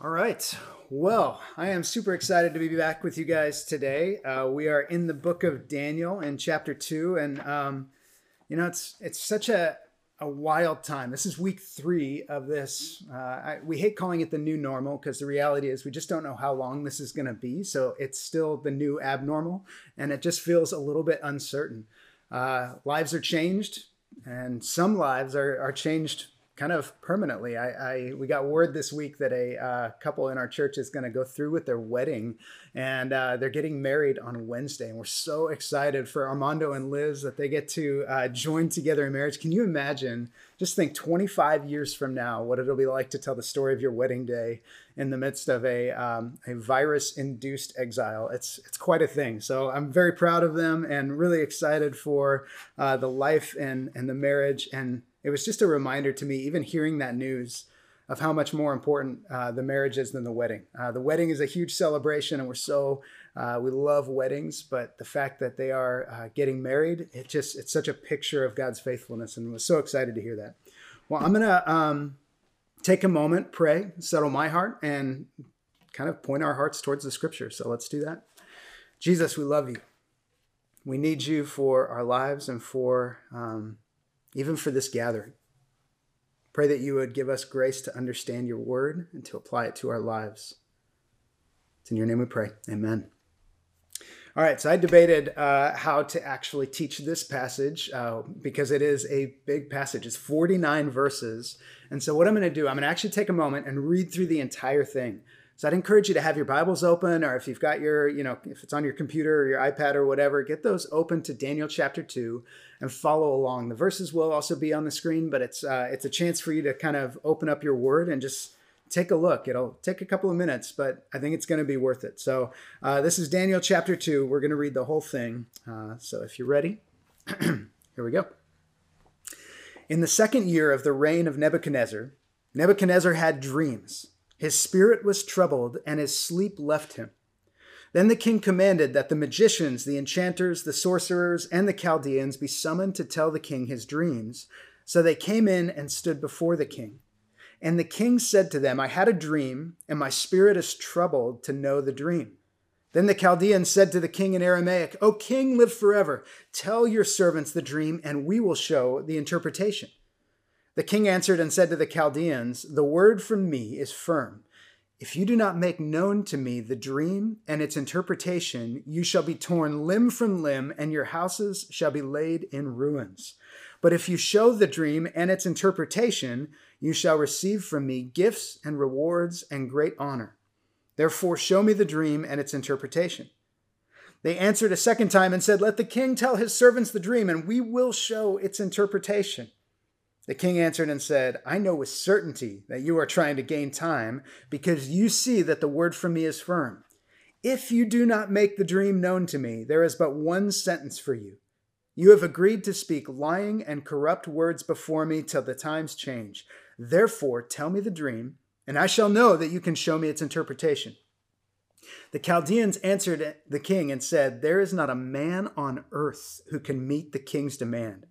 All right. Well, I am super excited to be back with you guys today. Uh, we are in the book of Daniel in chapter two, and um, you know it's it's such a a wild time. This is week three of this. Uh, I, we hate calling it the new normal because the reality is we just don't know how long this is going to be. So it's still the new abnormal, and it just feels a little bit uncertain. Uh, lives are changed, and some lives are are changed kind of permanently. I, I, we got word this week that a uh, couple in our church is going to go through with their wedding, and uh, they're getting married on Wednesday. And we're so excited for Armando and Liz that they get to uh, join together in marriage. Can you imagine? Just think, 25 years from now, what it'll be like to tell the story of your wedding day in the midst of a um, a virus-induced exile. It's it's quite a thing. So I'm very proud of them and really excited for uh, the life and and the marriage and it was just a reminder to me, even hearing that news, of how much more important uh, the marriage is than the wedding. Uh, the wedding is a huge celebration, and we're so uh, we love weddings. But the fact that they are uh, getting married, it just it's such a picture of God's faithfulness, and was so excited to hear that. Well, I'm gonna um, take a moment, pray, settle my heart, and kind of point our hearts towards the Scripture. So let's do that. Jesus, we love you. We need you for our lives and for um, even for this gathering. Pray that you would give us grace to understand your word and to apply it to our lives. It's in your name we pray. Amen. All right, so I debated uh, how to actually teach this passage uh, because it is a big passage. It's 49 verses. And so, what I'm going to do, I'm going to actually take a moment and read through the entire thing. So I'd encourage you to have your Bibles open, or if you've got your, you know, if it's on your computer or your iPad or whatever, get those open to Daniel chapter two and follow along. The verses will also be on the screen, but it's uh, it's a chance for you to kind of open up your Word and just take a look. It'll take a couple of minutes, but I think it's going to be worth it. So uh, this is Daniel chapter two. We're going to read the whole thing. Uh, so if you're ready, here we go. In the second year of the reign of Nebuchadnezzar, Nebuchadnezzar had dreams. His spirit was troubled, and his sleep left him. Then the king commanded that the magicians, the enchanters, the sorcerers, and the Chaldeans be summoned to tell the king his dreams. So they came in and stood before the king. And the king said to them, I had a dream, and my spirit is troubled to know the dream. Then the Chaldeans said to the king in Aramaic, O king, live forever. Tell your servants the dream, and we will show the interpretation. The king answered and said to the Chaldeans, The word from me is firm. If you do not make known to me the dream and its interpretation, you shall be torn limb from limb, and your houses shall be laid in ruins. But if you show the dream and its interpretation, you shall receive from me gifts and rewards and great honor. Therefore, show me the dream and its interpretation. They answered a second time and said, Let the king tell his servants the dream, and we will show its interpretation. The king answered and said, I know with certainty that you are trying to gain time because you see that the word from me is firm. If you do not make the dream known to me, there is but one sentence for you. You have agreed to speak lying and corrupt words before me till the times change. Therefore, tell me the dream, and I shall know that you can show me its interpretation. The Chaldeans answered the king and said, There is not a man on earth who can meet the king's demand.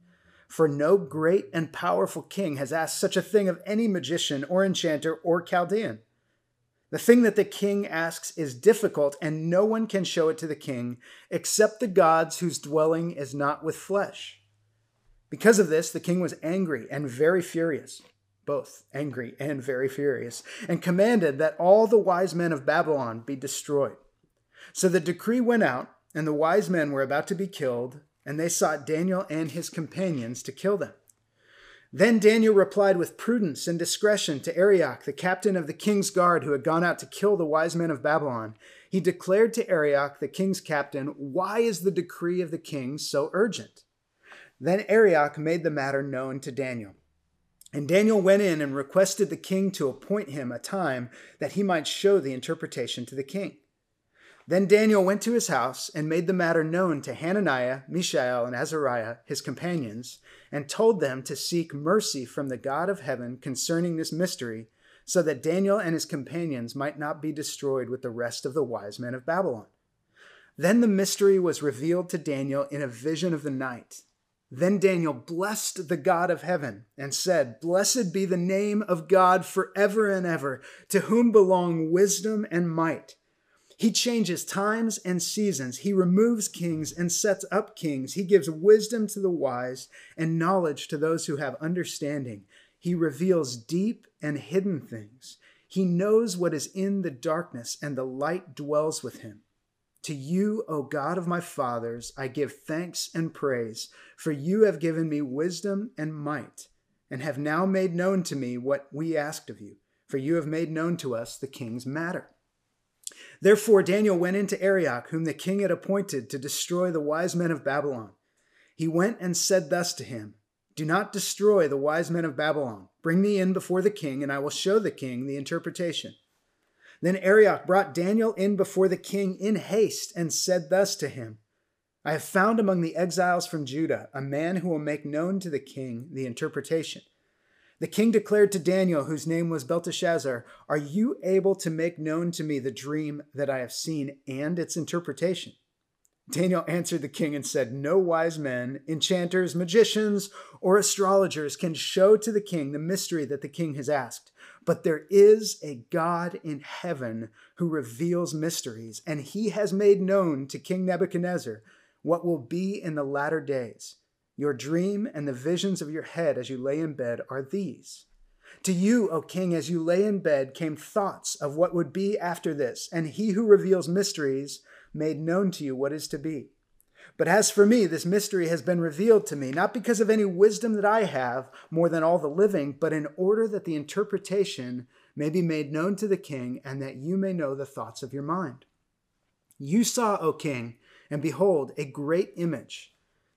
For no great and powerful king has asked such a thing of any magician or enchanter or Chaldean. The thing that the king asks is difficult, and no one can show it to the king except the gods whose dwelling is not with flesh. Because of this, the king was angry and very furious, both angry and very furious, and commanded that all the wise men of Babylon be destroyed. So the decree went out, and the wise men were about to be killed, and they sought Daniel and his companions to kill them. Then Daniel replied with prudence and discretion to Arioch, the captain of the king's guard who had gone out to kill the wise men of Babylon. He declared to Arioch, the king's captain, Why is the decree of the king so urgent? Then Arioch made the matter known to Daniel. And Daniel went in and requested the king to appoint him a time that he might show the interpretation to the king. Then Daniel went to his house and made the matter known to Hananiah, Mishael, and Azariah, his companions, and told them to seek mercy from the God of heaven concerning this mystery, so that Daniel and his companions might not be destroyed with the rest of the wise men of Babylon. Then the mystery was revealed to Daniel in a vision of the night. Then Daniel blessed the God of heaven and said, Blessed be the name of God forever and ever, to whom belong wisdom and might. He changes times and seasons. He removes kings and sets up kings. He gives wisdom to the wise and knowledge to those who have understanding. He reveals deep and hidden things. He knows what is in the darkness, and the light dwells with him. To you, O God of my fathers, I give thanks and praise, for you have given me wisdom and might, and have now made known to me what we asked of you, for you have made known to us the king's matter. Therefore Daniel went into Arioch, whom the king had appointed to destroy the wise men of Babylon. He went and said thus to him Do not destroy the wise men of Babylon. Bring me in before the king, and I will show the king the interpretation. Then Arioch brought Daniel in before the king in haste and said thus to him I have found among the exiles from Judah a man who will make known to the king the interpretation. The king declared to Daniel, whose name was Belteshazzar, Are you able to make known to me the dream that I have seen and its interpretation? Daniel answered the king and said, No wise men, enchanters, magicians, or astrologers can show to the king the mystery that the king has asked. But there is a God in heaven who reveals mysteries, and he has made known to King Nebuchadnezzar what will be in the latter days. Your dream and the visions of your head as you lay in bed are these. To you, O king, as you lay in bed, came thoughts of what would be after this, and he who reveals mysteries made known to you what is to be. But as for me, this mystery has been revealed to me, not because of any wisdom that I have more than all the living, but in order that the interpretation may be made known to the king, and that you may know the thoughts of your mind. You saw, O king, and behold, a great image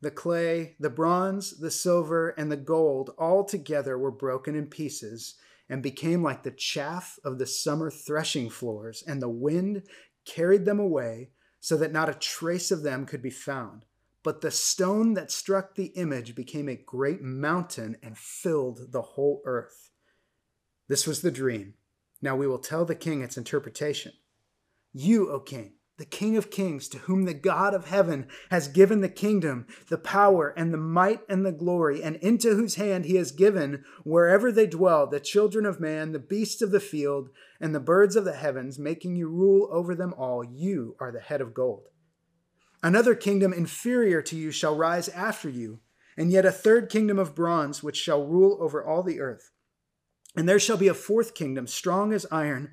the clay, the bronze, the silver, and the gold all together were broken in pieces and became like the chaff of the summer threshing floors, and the wind carried them away so that not a trace of them could be found. But the stone that struck the image became a great mountain and filled the whole earth. This was the dream. Now we will tell the king its interpretation. You, O king, the King of Kings, to whom the God of heaven has given the kingdom, the power, and the might, and the glory, and into whose hand he has given, wherever they dwell, the children of man, the beasts of the field, and the birds of the heavens, making you rule over them all. You are the head of gold. Another kingdom inferior to you shall rise after you, and yet a third kingdom of bronze, which shall rule over all the earth. And there shall be a fourth kingdom, strong as iron,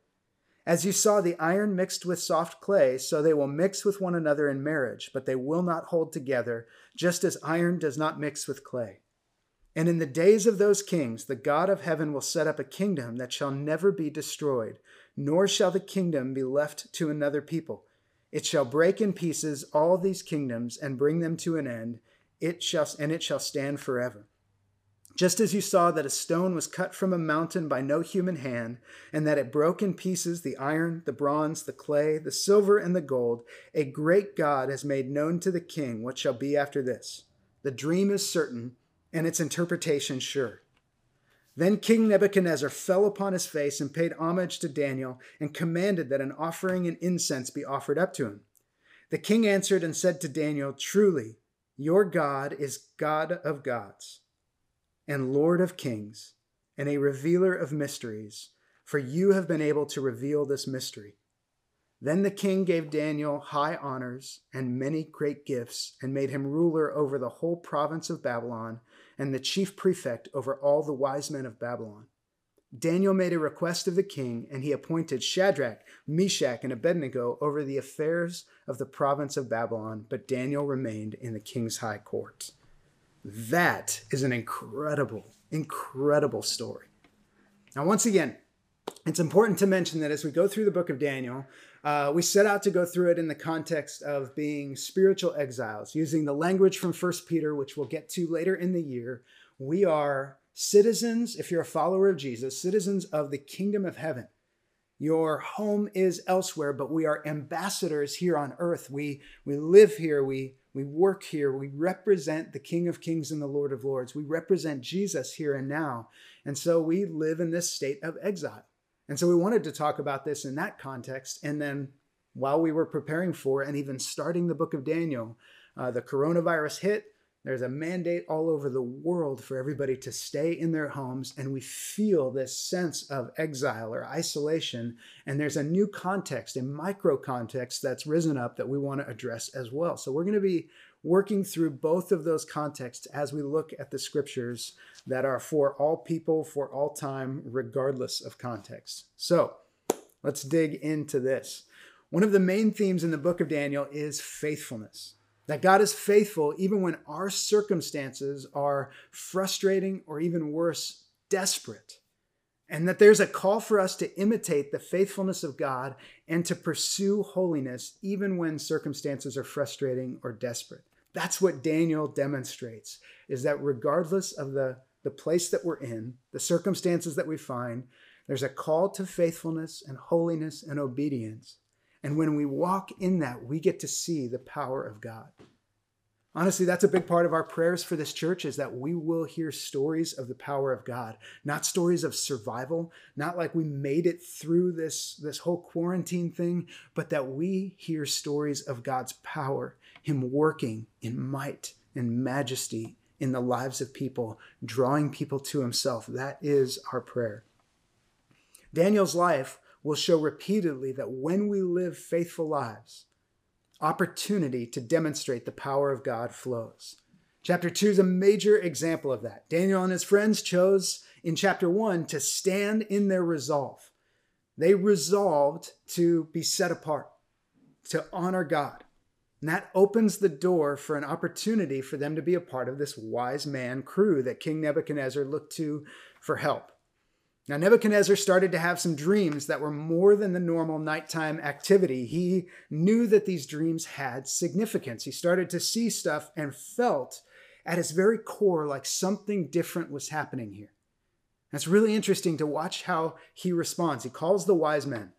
As you saw the iron mixed with soft clay, so they will mix with one another in marriage, but they will not hold together, just as iron does not mix with clay. And in the days of those kings, the God of heaven will set up a kingdom that shall never be destroyed, nor shall the kingdom be left to another people. It shall break in pieces all these kingdoms and bring them to an end. It shall and it shall stand forever. Just as you saw that a stone was cut from a mountain by no human hand, and that it broke in pieces the iron, the bronze, the clay, the silver, and the gold, a great God has made known to the king what shall be after this. The dream is certain, and its interpretation sure. Then King Nebuchadnezzar fell upon his face and paid homage to Daniel, and commanded that an offering and incense be offered up to him. The king answered and said to Daniel, Truly, your God is God of gods and Lord of kings, and a revealer of mysteries, for you have been able to reveal this mystery. Then the king gave Daniel high honors and many great gifts, and made him ruler over the whole province of Babylon, and the chief prefect over all the wise men of Babylon. Daniel made a request of the king, and he appointed Shadrach, Meshach, and Abednego over the affairs of the province of Babylon, but Daniel remained in the king's high court. That is an incredible, incredible story. Now, once again, it's important to mention that as we go through the book of Daniel, uh, we set out to go through it in the context of being spiritual exiles, using the language from First Peter, which we'll get to later in the year. We are citizens, if you're a follower of Jesus, citizens of the kingdom of heaven. Your home is elsewhere, but we are ambassadors here on earth. We, we live here, we, we work here, we represent the King of Kings and the Lord of Lords. We represent Jesus here and now. And so we live in this state of exile. And so we wanted to talk about this in that context. And then while we were preparing for and even starting the book of Daniel, uh, the coronavirus hit. There's a mandate all over the world for everybody to stay in their homes, and we feel this sense of exile or isolation. And there's a new context, a micro context that's risen up that we want to address as well. So we're going to be working through both of those contexts as we look at the scriptures that are for all people, for all time, regardless of context. So let's dig into this. One of the main themes in the book of Daniel is faithfulness. That God is faithful even when our circumstances are frustrating or even worse, desperate. And that there's a call for us to imitate the faithfulness of God and to pursue holiness even when circumstances are frustrating or desperate. That's what Daniel demonstrates is that regardless of the, the place that we're in, the circumstances that we find, there's a call to faithfulness and holiness and obedience. And when we walk in that, we get to see the power of God. Honestly, that's a big part of our prayers for this church is that we will hear stories of the power of God, not stories of survival, not like we made it through this, this whole quarantine thing, but that we hear stories of God's power him working in might and majesty in the lives of people, drawing people to Himself. That is our prayer. Daniel's life will show repeatedly that when we live faithful lives, opportunity to demonstrate the power of God flows. Chapter 2 is a major example of that. Daniel and his friends chose in chapter 1 to stand in their resolve. They resolved to be set apart, to honor God. And that opens the door for an opportunity for them to be a part of this wise man crew that King Nebuchadnezzar looked to for help. Now, Nebuchadnezzar started to have some dreams that were more than the normal nighttime activity. He knew that these dreams had significance. He started to see stuff and felt at his very core like something different was happening here. It's really interesting to watch how he responds. He calls the wise men.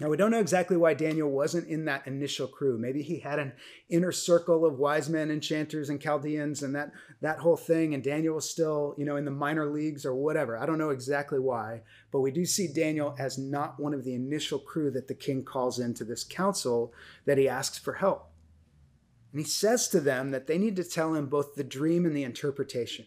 Now, we don't know exactly why Daniel wasn't in that initial crew. Maybe he had an inner circle of wise men, enchanters, and Chaldeans, and that, that whole thing, and Daniel was still, you know, in the minor leagues or whatever. I don't know exactly why, but we do see Daniel as not one of the initial crew that the king calls into this council that he asks for help. And he says to them that they need to tell him both the dream and the interpretation.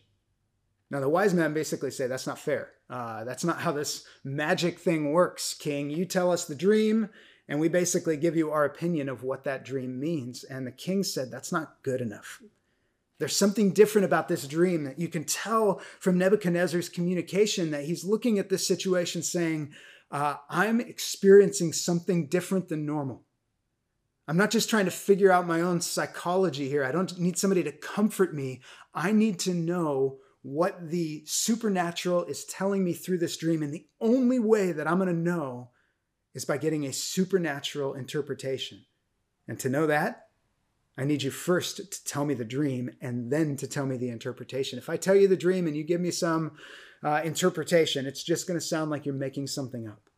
Now, the wise men basically say that's not fair. Uh, that's not how this magic thing works, King. You tell us the dream, and we basically give you our opinion of what that dream means. And the king said, That's not good enough. There's something different about this dream that you can tell from Nebuchadnezzar's communication that he's looking at this situation saying, uh, I'm experiencing something different than normal. I'm not just trying to figure out my own psychology here. I don't need somebody to comfort me. I need to know what the supernatural is telling me through this dream. And the only way that I'm going to know is by getting a supernatural interpretation. And to know that, I need you first to tell me the dream and then to tell me the interpretation. If I tell you the dream and you give me some uh, interpretation, it's just going to sound like you're making something up.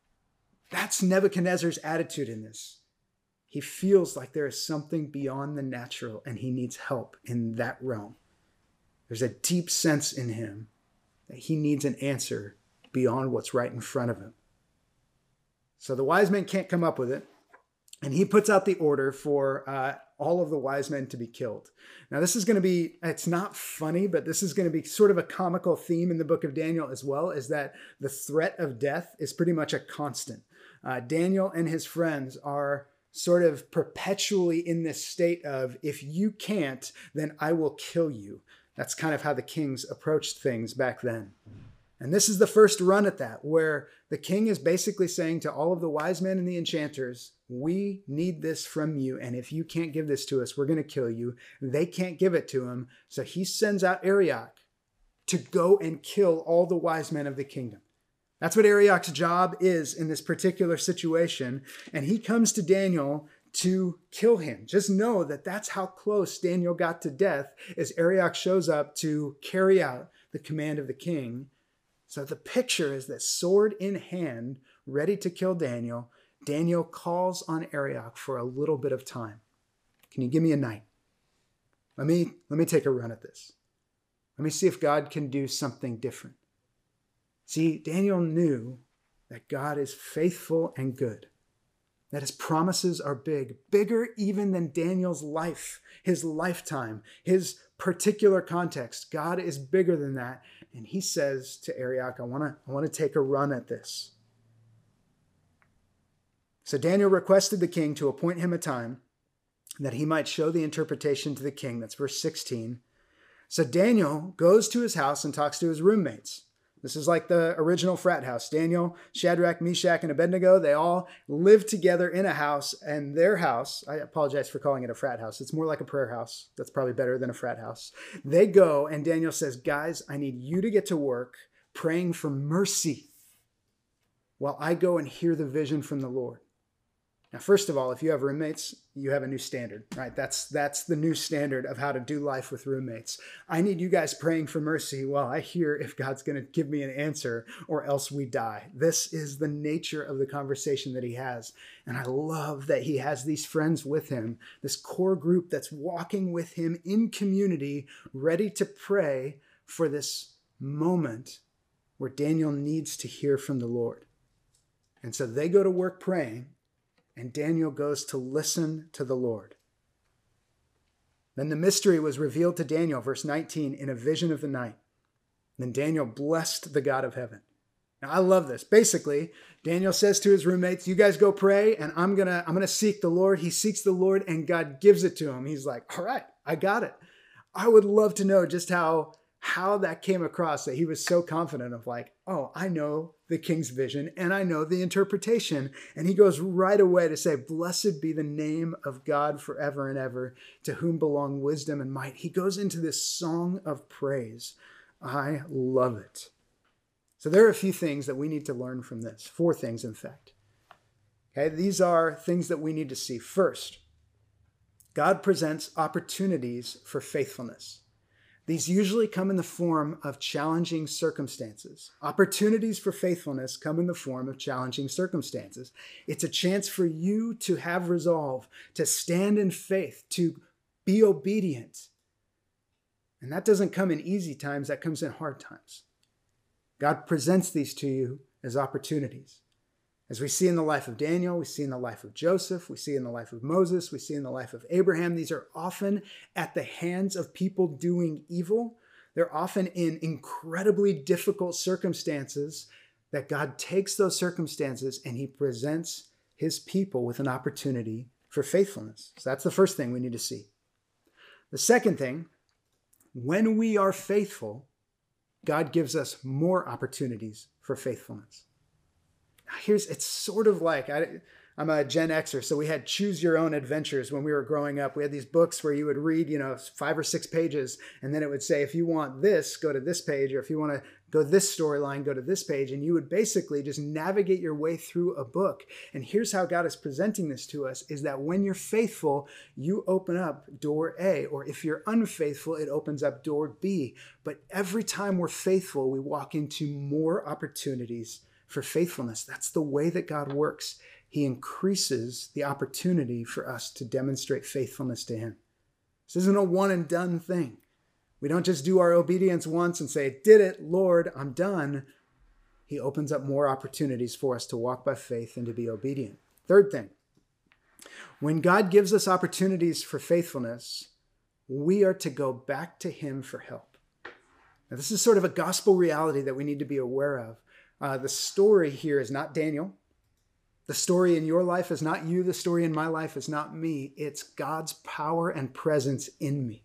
That's Nebuchadnezzar's attitude in this. He feels like there is something beyond the natural and he needs help in that realm. There's a deep sense in him that he needs an answer beyond what's right in front of him. So the wise men can't come up with it. And he puts out the order for uh, all of the wise men to be killed. Now, this is going to be, it's not funny, but this is going to be sort of a comical theme in the book of Daniel as well, is that the threat of death is pretty much a constant. Uh, Daniel and his friends are sort of perpetually in this state of, if you can't, then I will kill you. That's kind of how the kings approached things back then. And this is the first run at that, where the king is basically saying to all of the wise men and the enchanters, We need this from you. And if you can't give this to us, we're going to kill you. They can't give it to him. So he sends out Arioch to go and kill all the wise men of the kingdom. That's what Arioch's job is in this particular situation. And he comes to Daniel to kill him. Just know that that's how close Daniel got to death as Arioch shows up to carry out the command of the king. So the picture is that sword in hand, ready to kill Daniel. Daniel calls on Arioch for a little bit of time. Can you give me a night? Let me let me take a run at this. Let me see if God can do something different. See, Daniel knew that God is faithful and good, that his promises are big, bigger even than Daniel's life, his lifetime, his particular context. God is bigger than that. And he says to Arioch, I want to I want to take a run at this. So Daniel requested the king to appoint him a time that he might show the interpretation to the king. That's verse 16. So Daniel goes to his house and talks to his roommates. This is like the original frat house. Daniel, Shadrach, Meshach, and Abednego, they all live together in a house, and their house, I apologize for calling it a frat house. It's more like a prayer house. That's probably better than a frat house. They go, and Daniel says, Guys, I need you to get to work praying for mercy while I go and hear the vision from the Lord. Now, first of all, if you have roommates, you have a new standard, right? That's that's the new standard of how to do life with roommates. I need you guys praying for mercy while I hear if God's going to give me an answer or else we die. This is the nature of the conversation that he has. And I love that he has these friends with him, this core group that's walking with him in community, ready to pray for this moment where Daniel needs to hear from the Lord. And so they go to work praying and Daniel goes to listen to the Lord. Then the mystery was revealed to Daniel, verse 19, in a vision of the night. Then Daniel blessed the God of heaven. Now I love this. Basically, Daniel says to his roommates, "You guys go pray, and I'm gonna I'm gonna seek the Lord." He seeks the Lord, and God gives it to him. He's like, "All right, I got it." I would love to know just how how that came across that he was so confident of like, oh, I know the king's vision and I know the interpretation. And he goes right away to say, Blessed be the name of God forever and ever, to whom belong wisdom and might. He goes into this song of praise. I love it. So there are a few things that we need to learn from this. Four things, in fact. Okay, these are things that we need to see. First, God presents opportunities for faithfulness. These usually come in the form of challenging circumstances. Opportunities for faithfulness come in the form of challenging circumstances. It's a chance for you to have resolve, to stand in faith, to be obedient. And that doesn't come in easy times, that comes in hard times. God presents these to you as opportunities. As we see in the life of Daniel, we see in the life of Joseph, we see in the life of Moses, we see in the life of Abraham, these are often at the hands of people doing evil. They're often in incredibly difficult circumstances that God takes those circumstances and he presents his people with an opportunity for faithfulness. So that's the first thing we need to see. The second thing, when we are faithful, God gives us more opportunities for faithfulness here's it's sort of like I, I'm a Gen Xer, so we had choose your own adventures when we were growing up. We had these books where you would read, you know, five or six pages, and then it would say, if you want this, go to this page, or if you want to go this storyline, go to this page. And you would basically just navigate your way through a book. And here's how God is presenting this to us is that when you're faithful, you open up door A, or if you're unfaithful, it opens up door B. But every time we're faithful, we walk into more opportunities for faithfulness. That's the way that God works. He increases the opportunity for us to demonstrate faithfulness to Him. This isn't a one and done thing. We don't just do our obedience once and say, Did it, Lord, I'm done. He opens up more opportunities for us to walk by faith and to be obedient. Third thing, when God gives us opportunities for faithfulness, we are to go back to Him for help. Now, this is sort of a gospel reality that we need to be aware of. Uh, the story here is not Daniel. The story in your life is not you. The story in my life is not me. It's God's power and presence in me.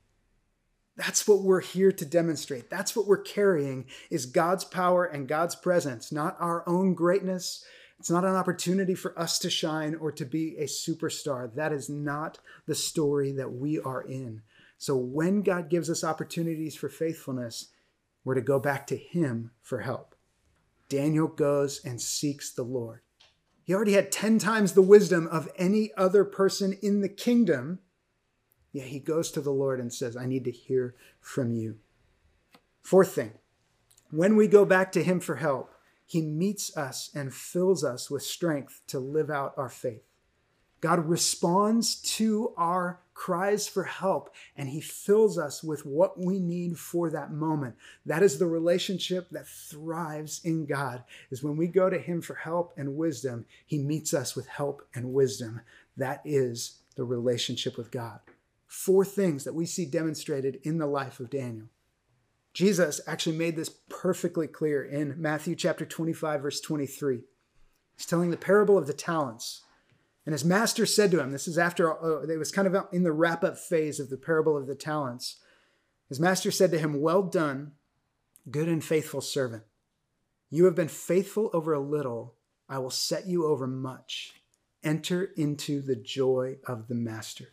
That's what we're here to demonstrate. That's what we're carrying is God's power and God's presence, not our own greatness. It's not an opportunity for us to shine or to be a superstar. That is not the story that we are in. So when God gives us opportunities for faithfulness, we're to go back to Him for help. Daniel goes and seeks the Lord. He already had 10 times the wisdom of any other person in the kingdom Yet he goes to the Lord and says, I need to hear from you. Fourth thing, when we go back to him for help, he meets us and fills us with strength to live out our faith. God responds to our cries for help and he fills us with what we need for that moment. That is the relationship that thrives in God. Is when we go to him for help and wisdom, he meets us with help and wisdom. That is the relationship with God four things that we see demonstrated in the life of Daniel. Jesus actually made this perfectly clear in Matthew chapter 25, verse 23. He's telling the parable of the talents. And his master said to him, This is after, uh, it was kind of in the wrap up phase of the parable of the talents. His master said to him, Well done, good and faithful servant. You have been faithful over a little, I will set you over much. Enter into the joy of the master.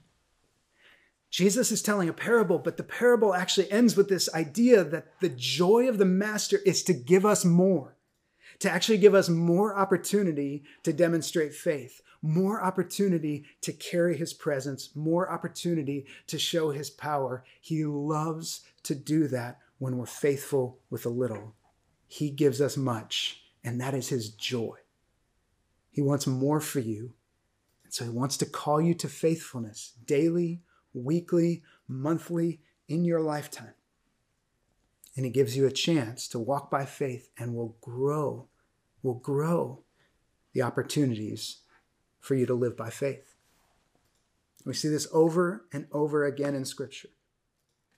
Jesus is telling a parable, but the parable actually ends with this idea that the joy of the master is to give us more, to actually give us more opportunity to demonstrate faith, more opportunity to carry his presence, more opportunity to show his power. He loves to do that when we're faithful with a little. He gives us much, and that is his joy. He wants more for you. And so he wants to call you to faithfulness daily weekly, monthly, in your lifetime. And He gives you a chance to walk by faith and will grow, will grow the opportunities for you to live by faith. We see this over and over again in Scripture.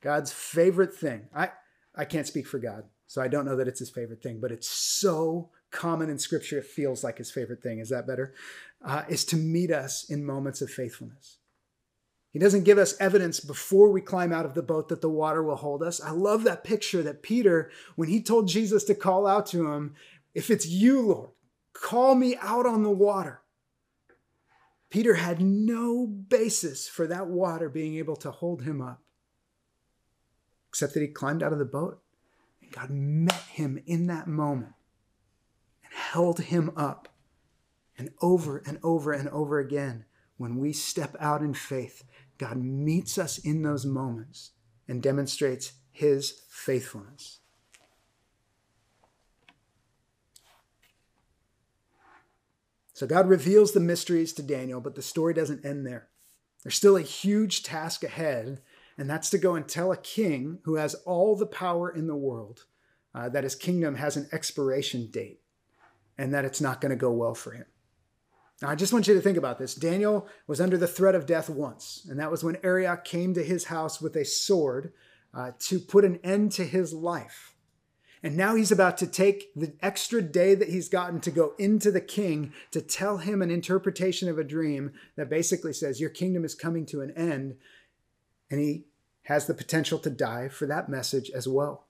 God's favorite thing, I, I can't speak for God, so I don't know that it's his favorite thing, but it's so common in Scripture, it feels like his favorite thing. Is that better? Uh, is to meet us in moments of faithfulness. He doesn't give us evidence before we climb out of the boat that the water will hold us. I love that picture that Peter, when he told Jesus to call out to him, If it's you, Lord, call me out on the water. Peter had no basis for that water being able to hold him up, except that he climbed out of the boat and God met him in that moment and held him up. And over and over and over again, when we step out in faith, God meets us in those moments and demonstrates his faithfulness. So God reveals the mysteries to Daniel, but the story doesn't end there. There's still a huge task ahead, and that's to go and tell a king who has all the power in the world uh, that his kingdom has an expiration date and that it's not going to go well for him. Now, I just want you to think about this. Daniel was under the threat of death once, and that was when Arioch came to his house with a sword uh, to put an end to his life. And now he's about to take the extra day that he's gotten to go into the king to tell him an interpretation of a dream that basically says, Your kingdom is coming to an end. And he has the potential to die for that message as well.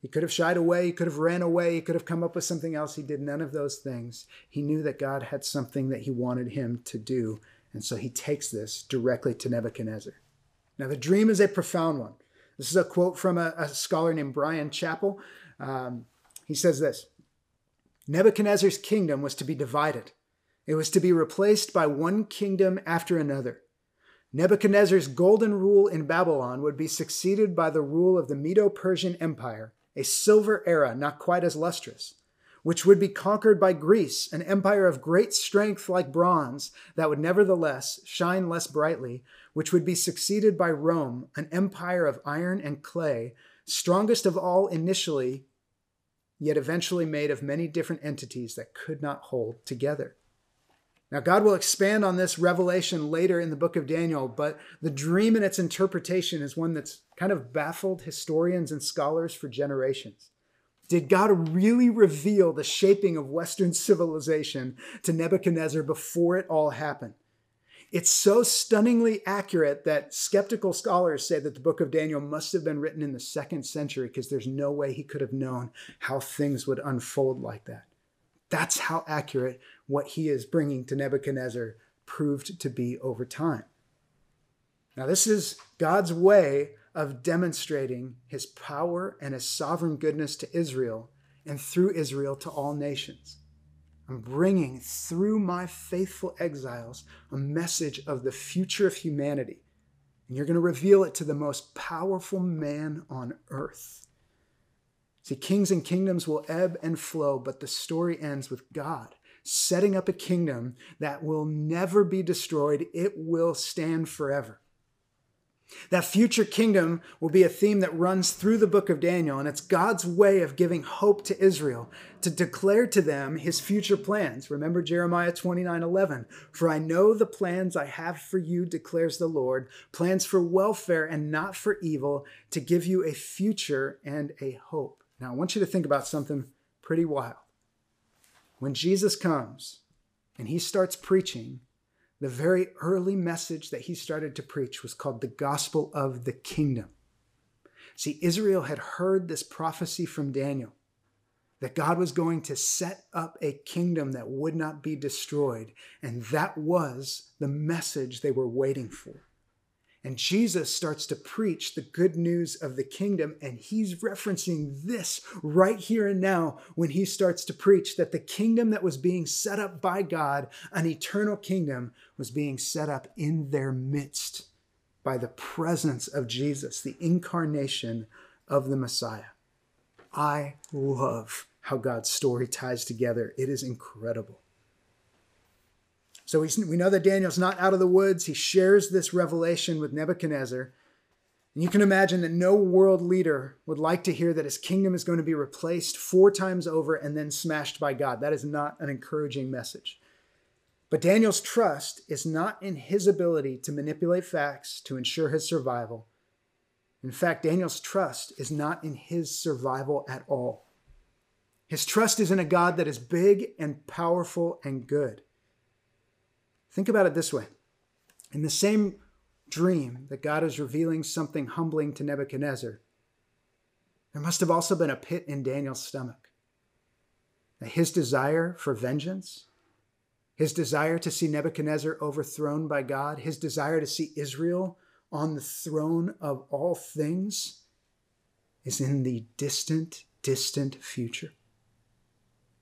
He could have shied away, he could have ran away, he could have come up with something else. He did none of those things. He knew that God had something that he wanted him to do. And so he takes this directly to Nebuchadnezzar. Now, the dream is a profound one. This is a quote from a, a scholar named Bryan Chapell. Um, he says this Nebuchadnezzar's kingdom was to be divided, it was to be replaced by one kingdom after another. Nebuchadnezzar's golden rule in Babylon would be succeeded by the rule of the Medo Persian Empire a silver era not quite as lustrous, which would be conquered by Greece, an empire of great strength like bronze that would nevertheless shine less brightly, which would be succeeded by Rome, an empire of iron and clay, strongest of all initially, yet eventually made of many different entities that could not hold together. Now, God will expand on this revelation later in the book of Daniel, but the dream and its interpretation is one that's kind of baffled historians and scholars for generations. Did God really reveal the shaping of Western civilization to Nebuchadnezzar before it all happened? It's so stunningly accurate that skeptical scholars say that the book of Daniel must have been written in the second century because there's no way he could have known how things would unfold like that. That's how accurate what he is bringing to Nebuchadnezzar proved to be over time. Now, this is God's way of demonstrating his power and his sovereign goodness to Israel and through Israel to all nations. I'm bringing through my faithful exiles a message of the future of humanity. And you're going to reveal it to the most powerful man on earth. See, kings and kingdoms will ebb and flow, but the story ends with God setting up a kingdom that will never be destroyed, it will stand forever. That future kingdom will be a theme that runs through the book of Daniel, and it's God's way of giving hope to Israel to declare to them his future plans. Remember Jeremiah 29 11. For I know the plans I have for you, declares the Lord, plans for welfare and not for evil, to give you a future and a hope. Now, I want you to think about something pretty wild. When Jesus comes and he starts preaching, the very early message that he started to preach was called the gospel of the kingdom. See, Israel had heard this prophecy from Daniel that God was going to set up a kingdom that would not be destroyed, and that was the message they were waiting for. And Jesus starts to preach the good news of the kingdom, and he's referencing this right here and now when he starts to preach that the kingdom that was being set up by God, an eternal kingdom, was being set up in their midst by the presence of Jesus, the incarnation of the Messiah. I love how God's story ties together, it is incredible. So we, we know that Daniel's not out of the woods. He shares this revelation with Nebuchadnezzar. And you can imagine that no world leader would like to hear that his kingdom is going to be replaced four times over and then smashed by God. That is not an encouraging message. But Daniel's trust is not in his ability to manipulate facts to ensure his survival. In fact, Daniel's trust is not in his survival at all. His trust is in a God that is big and powerful and good. Think about it this way in the same dream that God is revealing something humbling to Nebuchadnezzar, there must have also been a pit in Daniel's stomach. his desire for vengeance, his desire to see Nebuchadnezzar overthrown by God, his desire to see Israel on the throne of all things is in the distant, distant future.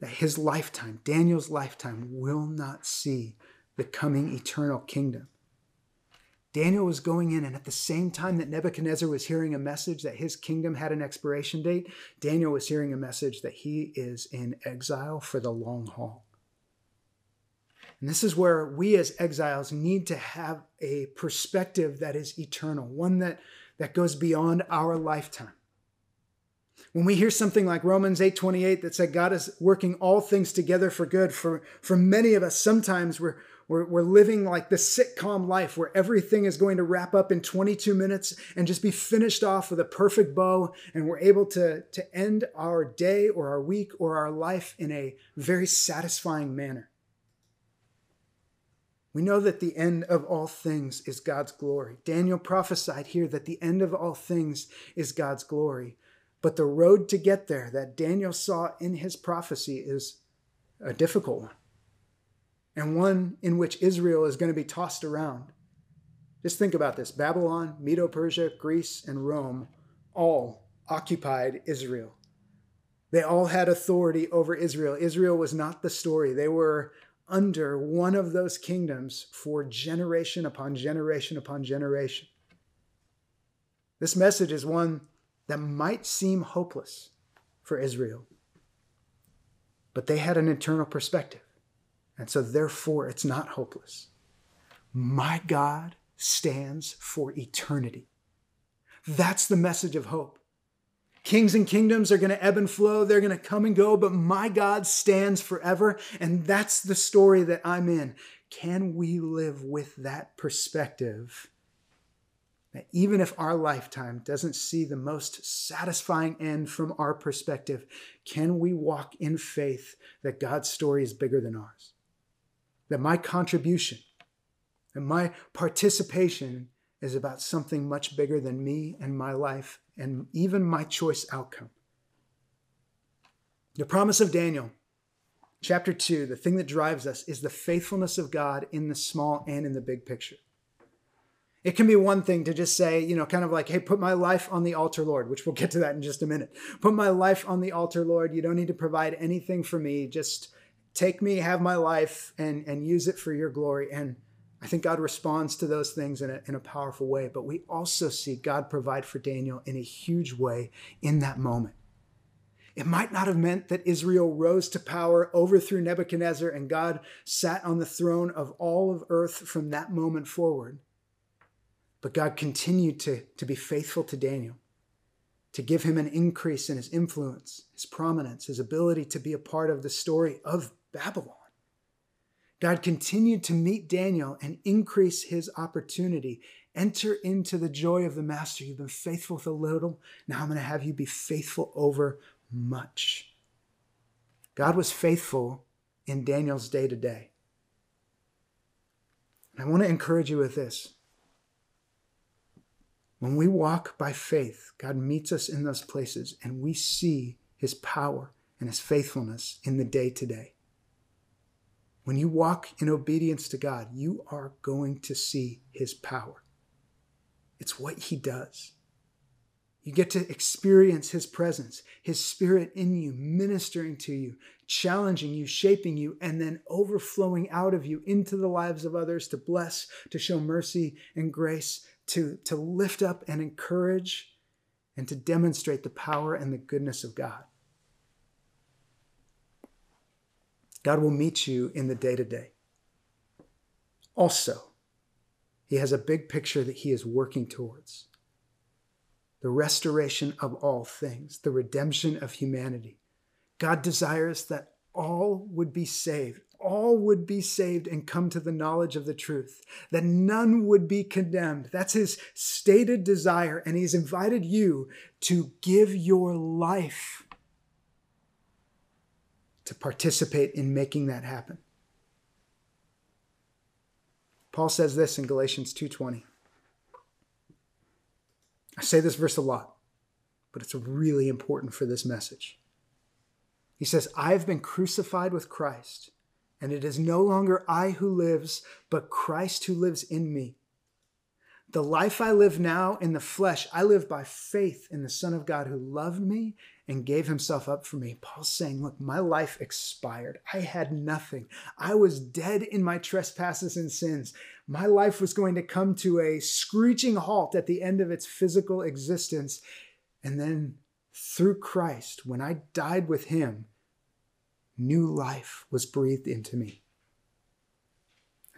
That his lifetime, Daniel's lifetime, will not see the coming eternal kingdom. Daniel was going in, and at the same time that Nebuchadnezzar was hearing a message that his kingdom had an expiration date, Daniel was hearing a message that he is in exile for the long haul. And this is where we as exiles need to have a perspective that is eternal, one that, that goes beyond our lifetime. When we hear something like Romans 8:28 that said God is working all things together for good, for, for many of us, sometimes we're, we're, we're living like the sitcom life where everything is going to wrap up in 22 minutes and just be finished off with a perfect bow. And we're able to, to end our day or our week or our life in a very satisfying manner. We know that the end of all things is God's glory. Daniel prophesied here that the end of all things is God's glory. But the road to get there that Daniel saw in his prophecy is a difficult one and one in which Israel is going to be tossed around. Just think about this Babylon, Medo Persia, Greece, and Rome all occupied Israel. They all had authority over Israel. Israel was not the story. They were under one of those kingdoms for generation upon generation upon generation. This message is one that might seem hopeless for Israel, but they had an eternal perspective. And so, therefore, it's not hopeless. My God stands for eternity. That's the message of hope. Kings and kingdoms are going to ebb and flow, they're going to come and go, but my God stands forever. And that's the story that I'm in. Can we live with that perspective? That even if our lifetime doesn't see the most satisfying end from our perspective, can we walk in faith that God's story is bigger than ours? That my contribution And my participation is about something much bigger than me and my life and even my choice outcome. The promise of Daniel, chapter 2, the thing that drives us is the faithfulness of God in the small and in the big picture. It can be one thing to just say, you know, kind of like, hey, put my life on the altar, Lord, which we'll get to that in just a minute. Put my life on the altar, Lord. You don't need to provide anything for me. Just take me, have my life, and, and use it for your glory. And I think God responds to those things in a, in a powerful way. But we also see God provide for Daniel in a huge way in that moment. It might not have meant that Israel rose to power, overthrew Nebuchadnezzar, and God sat on the throne of all of earth from that moment forward. But God continued to, to be faithful to Daniel, to give him an increase in his influence, his prominence, his ability to be a part of the story of Babylon. God continued to meet Daniel and increase his opportunity. Enter into the joy of the master. You've been faithful with a little. Now I'm going to have you be faithful over much. God was faithful in Daniel's day to day. I want to encourage you with this. When we walk by faith, God meets us in those places and we see his power and his faithfulness in the day to day. When you walk in obedience to God, you are going to see his power. It's what he does. You get to experience his presence, his spirit in you, ministering to you, challenging you, shaping you, and then overflowing out of you into the lives of others to bless, to show mercy and grace to, to lift up and encourage and to demonstrate the power and the goodness of God. God will meet you in the day to day. Also, He has a big picture that He is working towards the restoration of all things, the redemption of humanity. God desires that all would be saved, all would be saved and come to the knowledge of the truth, that none would be condemned. That's his stated desire, and he's invited you to give your life to participate in making that happen. Paul says this in Galatians 2:20. I say this verse a lot, but it's really important for this message. He says, "I've been crucified with Christ." And it is no longer I who lives, but Christ who lives in me. The life I live now in the flesh, I live by faith in the Son of God who loved me and gave himself up for me. Paul's saying, Look, my life expired. I had nothing. I was dead in my trespasses and sins. My life was going to come to a screeching halt at the end of its physical existence. And then through Christ, when I died with him, new life was breathed into me.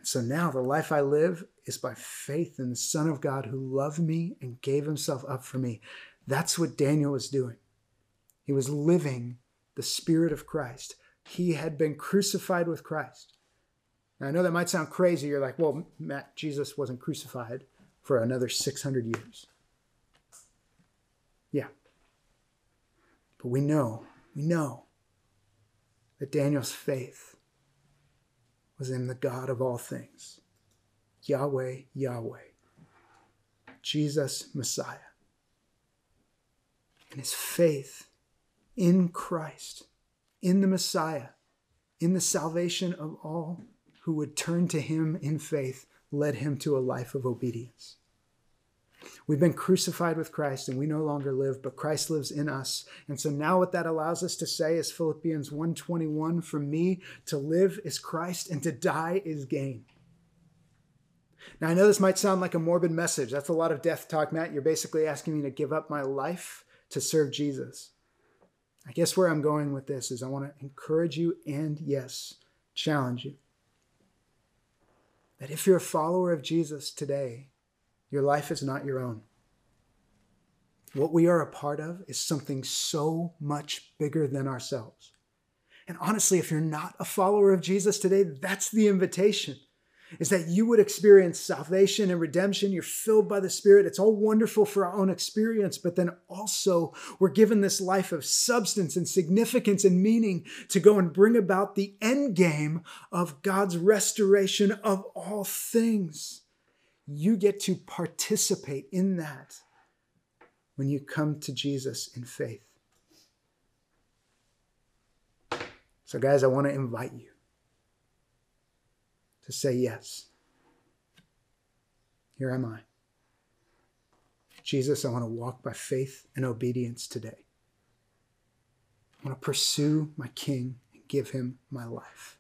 And so now the life I live is by faith in the Son of God who loved me and gave himself up for me. That's what Daniel was doing. He was living the Spirit of Christ. He had been crucified with Christ. Now, I know that might sound crazy. You're like, well, Matt, Jesus wasn't crucified for another 600 years. Yeah. But we know, we know that Daniel's faith was in the God of all things Yahweh, Yahweh, Jesus, Messiah. And his faith in Christ, in the Messiah, in the salvation of all who would turn to him in faith, led him to a life of obedience. We've been crucified with Christ and we no longer live, but Christ lives in us. And so now what that allows us to say is Philippians 1:21, for me to live is Christ and to die is gain. Now I know this might sound like a morbid message. That's a lot of death talk, Matt. You're basically asking me to give up my life to serve Jesus. I guess where I'm going with this is I want to encourage you and yes, challenge you. That if you're a follower of Jesus today, your life is not your own. What we are a part of is something so much bigger than ourselves. And honestly, if you're not a follower of Jesus today, that's the invitation. is that you would experience salvation and redemption. You're filled by the Spirit. It's all wonderful for our own experience, but then also we're given this life of substance and significance and meaning to go and bring about the end game of God's restoration of all things. You get to participate in that when you come to Jesus in faith. So, guys, I want to invite you to say yes. Here am I. Jesus, I want to walk by faith and obedience today. I want to pursue my King and give him my life.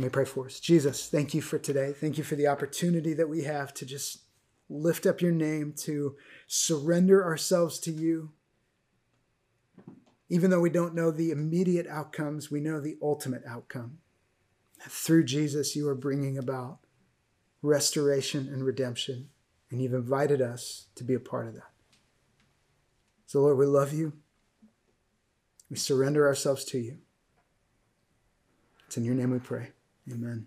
Let me pray for us. Jesus, thank you for today. Thank you for the opportunity that we have to just lift up your name, to surrender ourselves to you. Even though we don't know the immediate outcomes, we know the ultimate outcome. Through Jesus, you are bringing about restoration and redemption, and you've invited us to be a part of that. So, Lord, we love you. We surrender ourselves to you. It's in your name we pray. Amen.